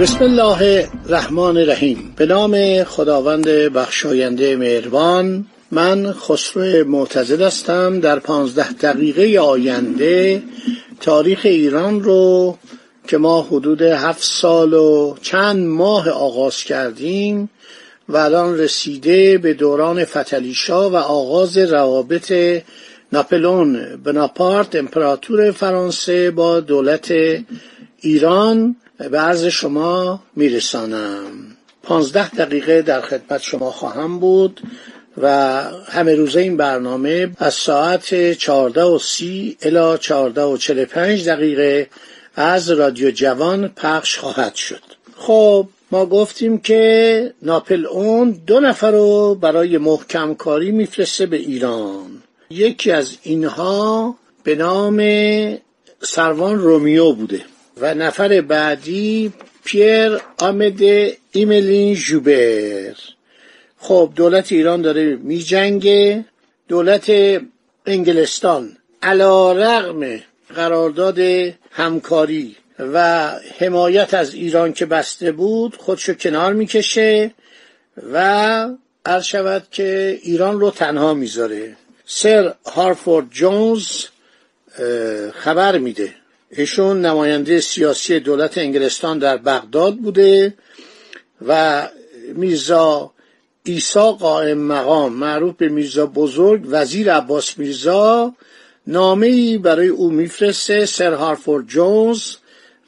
بسم الله الرحمن الرحیم. به نام خداوند بخشاینده مهربان من خسرو معتزد هستم. در پانزده دقیقه آینده تاریخ ایران رو که ما حدود هفت سال و چند ماه آغاز کردیم و الان رسیده به دوران فتلیشا و آغاز روابط ناپلون بناپارت امپراتور فرانسه با دولت ایران به عرض شما میرسانم. پانزده دقیقه در خدمت شما خواهم بود و همه روزه این برنامه از ساعت چهارده و سی الا چهارده و چل پنج دقیقه از رادیو جوان پخش خواهد شد. خب ما گفتیم که ناپل اون دو نفر رو برای محکم کاری میفرسته به ایران. یکی از اینها به نام سروان رومیو بوده. و نفر بعدی پیر آمده ایملین جوبر. خب دولت ایران داره میجنگه. دولت انگلستان علا رغم قرارداد همکاری و حمایت از ایران که بسته بود خودشو کنار می‌کشه و عرض شود که ایران رو تنها می‌ذاره. سر هارفورد جونز خبر میده. ایشون نماینده سیاسی دولت انگلستان در بغداد بوده و میرزا ایسا قائم مقام معروف به میرزا بزرگ وزیر عباس میرزا نامه ای برای او میفرسته سر هارفورد جونز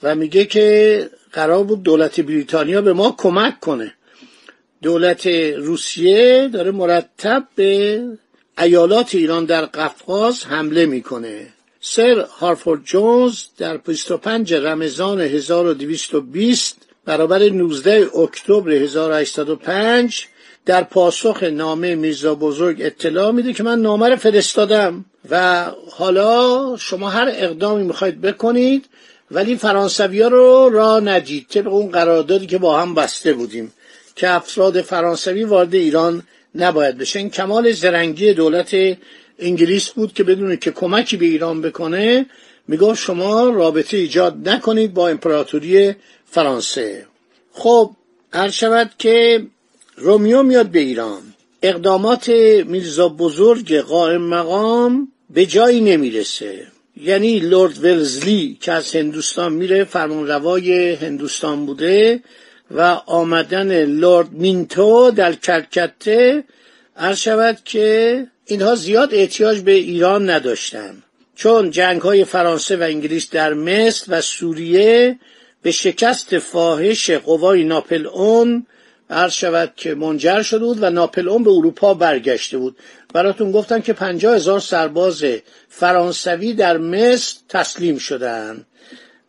و میگه که قرار بود دولت بریتانیا به ما کمک کنه. دولت روسیه داره مرتب به ایالات ایران در قفقاز حمله می‌کنه. سر هارفورد جونز در 25 رمضان 1220 برابر 19 اکتبر 1805 در پاسخ نامه میرزا بزرگ اطلاع میده که من نامه رو فرستادم. و حالا شما هر اقدامی می‌خواید بکنید ولی فرانسوی ها رو را ندید. طبق اون قراردادی که با هم بسته بودیم که افراد فرانسوی وارد ایران نباید بشه این کمال زرنگی دولت انگلیس بود که بدونه که کمکی به ایران بکنه می‌گفت شما رابطه ایجاد نکنید با امپراتوری فرانسه. خب هر شود که رومیو میاد به ایران. اقدامات میرزا بزرگ قائم مقام به جایی نمی‌رسه. یعنی لورد ولزلی که از هندوستان میره فرمانروای هندوستان بوده و آمدن لورد مینتو در کلکته عرض شود که اینها زیاد احتیاج به ایران نداشتند. چون جنگ های فرانسه و انگلیس در مصر و سوریه به شکست فاحش قوای ناپل اون عرض شود که منجر شده بود و ناپل اون به اروپا برگشته بود. براتون گفتم که پنجاه هزار سرباز فرانسوی در مصر تسلیم شدند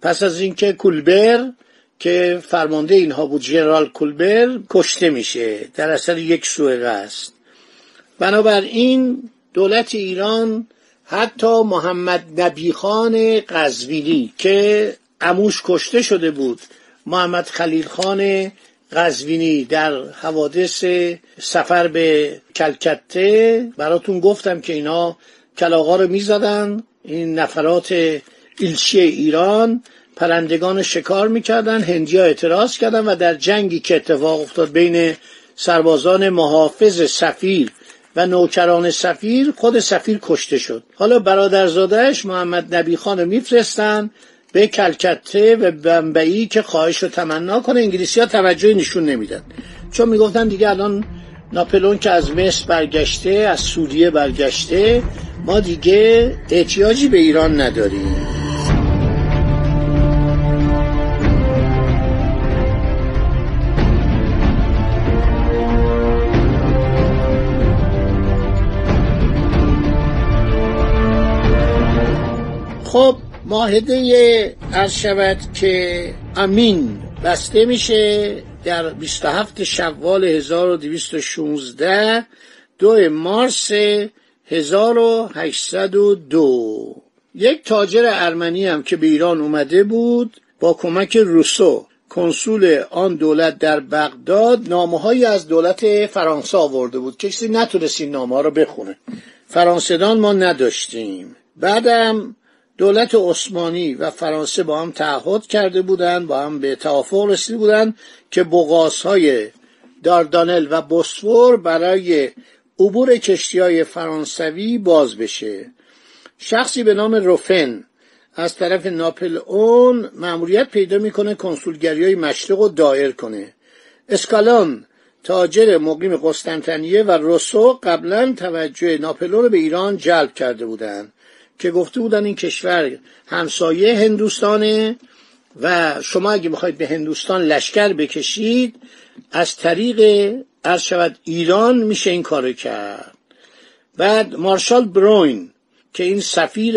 پس از اینکه کولبر که فرمانده اینها بود ژنرال کولبر کشته میشه. در اثر یک سوء قصد. بنابراین دولت ایران حتی محمد نبی خان قزوینی که اموش کشته شده بود محمد خلیل خان قزوینی در حوادث سفر به کلکته براتون گفتم که اینا کلاغا رو می‌زدن این نفرات ایلچی ایران پرندگان شکار می‌کردن هندی ها اعتراض کردن و در جنگی که اتفاق افتاد بین سربازان محافظ سفیر و نوکران سفیر خود سفیر کشته شد. حالا برادرزادهش محمد نبی خان رو میفرستن به کلکته و بمبئی که خواهش رو تمنا کنه. انگلیسی ها توجه نشون نمیدن. چون می‌گفتن دیگه الان ناپلون که از مصر برگشته از سوریه برگشته ما دیگه احتیاجی به ایران نداریم. خب ماهده عرض شود که امین بسته میشه در 27 شوال 1216 دو مارس 1802 یک تاجر ارمنی هم که به ایران اومده بود با کمک روسو کنسول آن دولت در بغداد نامه از دولت فرانسه آورده بود کسی نتونست این نامه ها رو بخونه. فرانسدان ما نداشتیم. بعدم دولت عثمانی و فرانسه با هم تعهد کرده بودند با هم به توافق رسیده بودند که های داردانل و بوسفور برای عبور کشتی های فرانسوی باز بشه. شخصی به نام روفن از طرف ناپل اون معمولیت پیدا می‌کنه کنسولگری های مشرق رو دایر کنه. اسکالان تاجر مقیم قسطنطنیه و روسو قبلا توجه ناپلون رو به ایران جلب کرده بودند. که گفته بودن این کشور همسایه هندوستانه و شما اگه می‌خواید به هندوستان لشکر بکشید از طریق از شود ایران میشه این کارو کرد. بعد مارشال بروین که این سفیر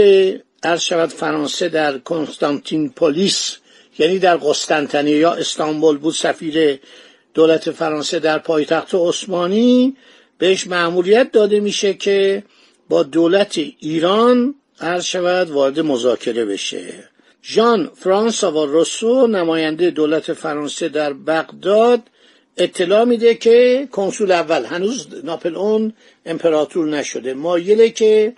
عرض شود فرانسه در کنستانتین پولیس یعنی در قسطنطنیه یا استانبول بود سفیر دولت فرانسه در پایتخت عثمانی بهش معمولیت داده میشه که با دولت ایران عرض شود وارد مذاکره بشه. ژان فرانسوا روسو نماینده دولت فرانسه در بغداد اطلاع میده که کنسول اول هنوز ناپلئون امپراتور نشده. مایله که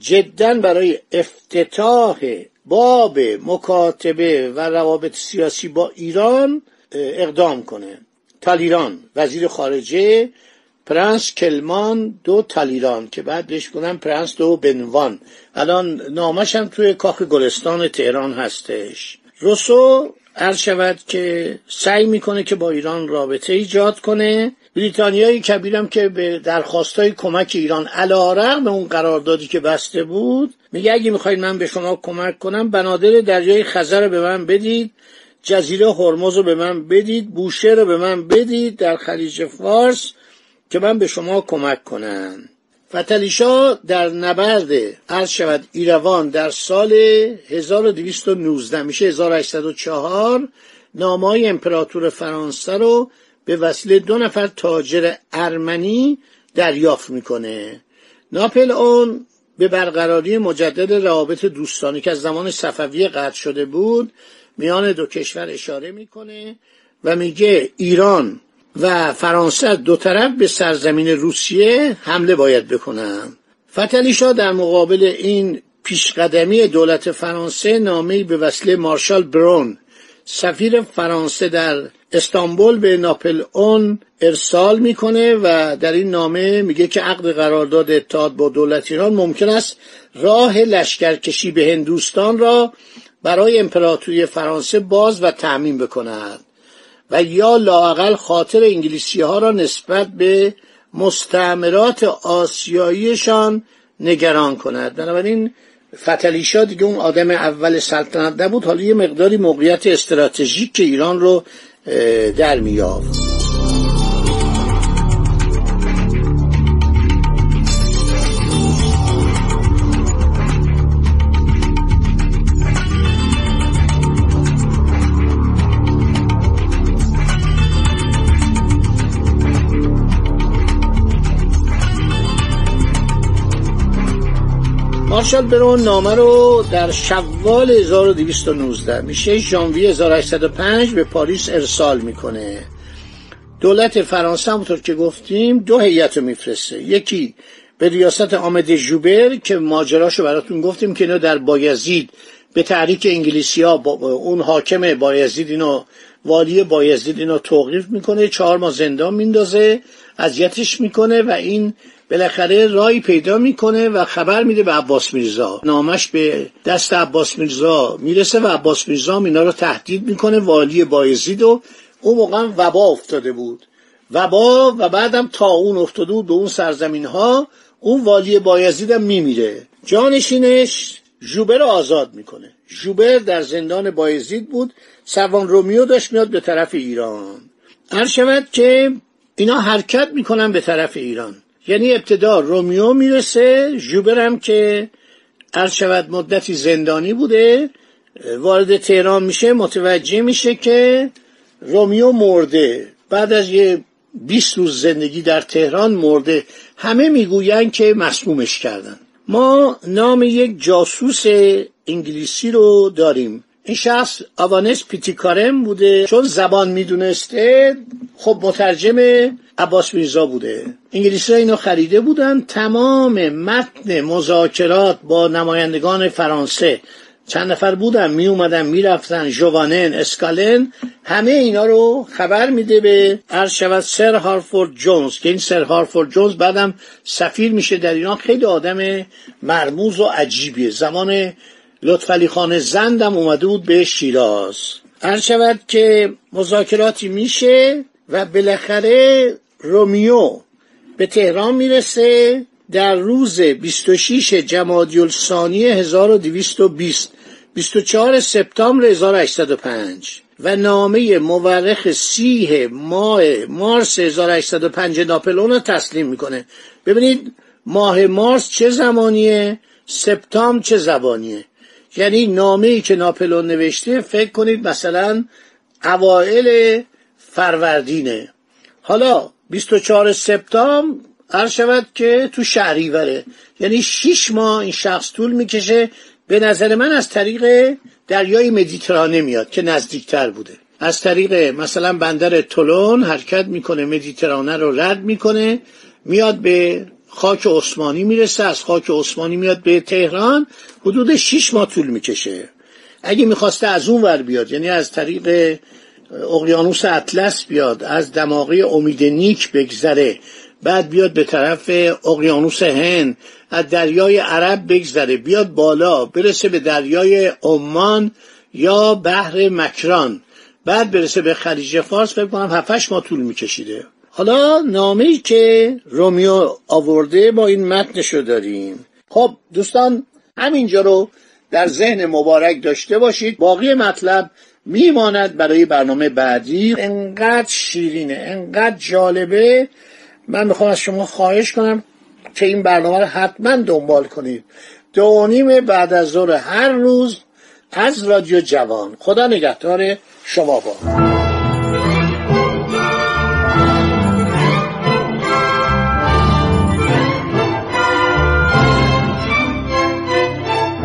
جدا برای افتتاح باب مکاتبه و روابط سیاسی با ایران اقدام کنه. تالیران وزیر خارجه پرنس کلمان دو تالیران که بعد بهش کنن پرنس دو بنوان. الان نامش هم توی کاخ گلستان تهران هستش. روسو عرض شود که سعی می‌کنه که با ایران رابطه ایجاد کنه. بریتانیای کبیرم که به درخواستای کمک ایران علا رقم اون قراردادی که بسته بود میگه اگه می‌خواید من به شما کمک کنم بنادر دریای خزر رو به من بدید جزیره هرمز رو به من بدید بوشه رو به من بدید در خلیج فارس که من به شما کمک کنم. فتلیشا در نبرد عرض شود ایروان در سال 1219 میشه 1804 نامای امپراتور فرانسه رو به وسیله دو نفر تاجر ارمنی دریافت می‌کنه. ناپل اون به برقراری مجدد روابط دوستانی که از زمان صفویه قطع شده بود میان دو کشور اشاره می‌کنه و میگه ایران و فرانسه دو طرف به سرزمین روسیه حمله باید بکنن. فتلی در مقابل این پیشقدمی دولت فرانسه نامه‌ای به وسیله مارشال برون سفیر فرانسه در استانبول به ناپل اون ارسال می‌کنه و در این نامه میگه که عقد قرارداد اتحاد با دولت ایران ممکن است راه لشکرکشی به هندوستان را برای امپراتوری فرانسه باز و تعمین بکند. و یا لاقل خاطر انگلیسی ها را نسبت به مستعمرات آسیاییشان نگران کند. بنابراین فتلیشا دیگه اون آدم اول سلطنت نبود حالا یه مقداری موقعیت استراتژیک که ایران رو در میافت مارشال برون نامه رو در شوال 1219 میشه ژانویه 1805 به پاریس ارسال می‌کنه. دولت فرانسه همونطور که گفتیم دو هیئت رو میفرسته. یکی به ریاست آمد جوبر که ماجراشو براتون گفتیم که اینو در بایزید به تحریک انگلیسی ها با اون حاکم بایزید اینو والی بایزید اینو توقیف می‌کنه. چهار ماه زندان میندازه اذیتش می‌کنه و این بالاخره رای پیدا می‌کنه و خبر میده به عباس میرزا. نامش به دست عباس میرزا می‌رسه و عباس میرزا اینا رو تهدید می‌کنه والی بایزید و اون موقع وبا افتاده بود. وبا و بعدم تا اون افتاده بود به اون سرزمین ها اون والی بایزید هم میمیره. جانشینش جوبر رو آزاد می‌کنه. جوبر در زندان بایزید بود سوان رومیو داشت میاد به طرف ایران. هر شود که اینا حرکت می‌کنن به طرف ایران. یعنی ابتدا رومیو می‌رسه جوبر هم که عرض شود مدتی زندانی بوده وارد تهران میشه متوجه میشه که رومیو مرده. بعد از یه 20 روز زندگی در تهران مرده. همه می‌گویند که مسمومش کردن. ما نام یک جاسوس انگلیسی رو داریم. این شخص آوانس پیتیکارم بوده چون زبان می‌دونسته خب مترجم عباس میرزا بوده. انگلیسی اینو خریده بودن تمام متن مذاکرات با نمایندگان فرانسه. چند نفر بودن می اومدن می رفتن جوانن اسکالن همه اینا رو خبر میده به عرض شود سر هارفورد جونز که این سر هارفورد جونز بعدم سفیر میشه در ایران. خیلی آدم مرموز و عجیبیه. زمان لطفعلی خان زندم اومده بود به شیراز. عرض شود که مذاکراتی میشه و بالاخره رومیو به تهران می‌رسه در روز 26 جمادی الثانی 1220 24 سپتامبر 1805 و نامه مورخ سیه ماه مارس 1805 ناپلون رو تسلیم می‌کنه. ببینید ماه مارس چه زمانیه؟ سپتامبر چه زبانیه؟ یعنی نامه ای که ناپلون نوشته فکر کنید مثلا اوائل فروردینه. حالا 24 سپتامبر هر شود که تو شهریوره. یعنی شیش ماه این شخص طول می‌کشه. به نظر من از طریق دریای مدیترانه میاد که نزدیکتر بوده. از طریق مثلا بندر تولون حرکت می‌کنه مدیترانه رو رد می‌کنه میاد به خاک عثمانی می‌رسه از خاک عثمانی میاد به تهران حدود شیش ماه طول می‌کشه. اگه می‌خواسته از اون ور بیاد یعنی از طریق اقیانوس اطلس بیاد از دماغی امید نیک بگذره بعد بیاد به طرف اقیانوس هند از دریای عرب بگذره بیاد بالا برسه به دریای عمان یا بحر مکران بعد برسه به خلیج فارس فکر کنم هفتش ماه طول میکشیده. حالا نامه که رومیو آورده با این متنشو داریم. خب دوستان همینجا رو در ذهن مبارک داشته باشید. باقی مطلب میماند برای برنامه بعدی. انقدر شیرینه انقدر جالبه. من می‌خوام از شما خواهش کنم که این برنامه رو حتما دنبال کنید. دو نیم بعد از ظهر هر روز از رادیو جوان. خدا نگهدار شما با.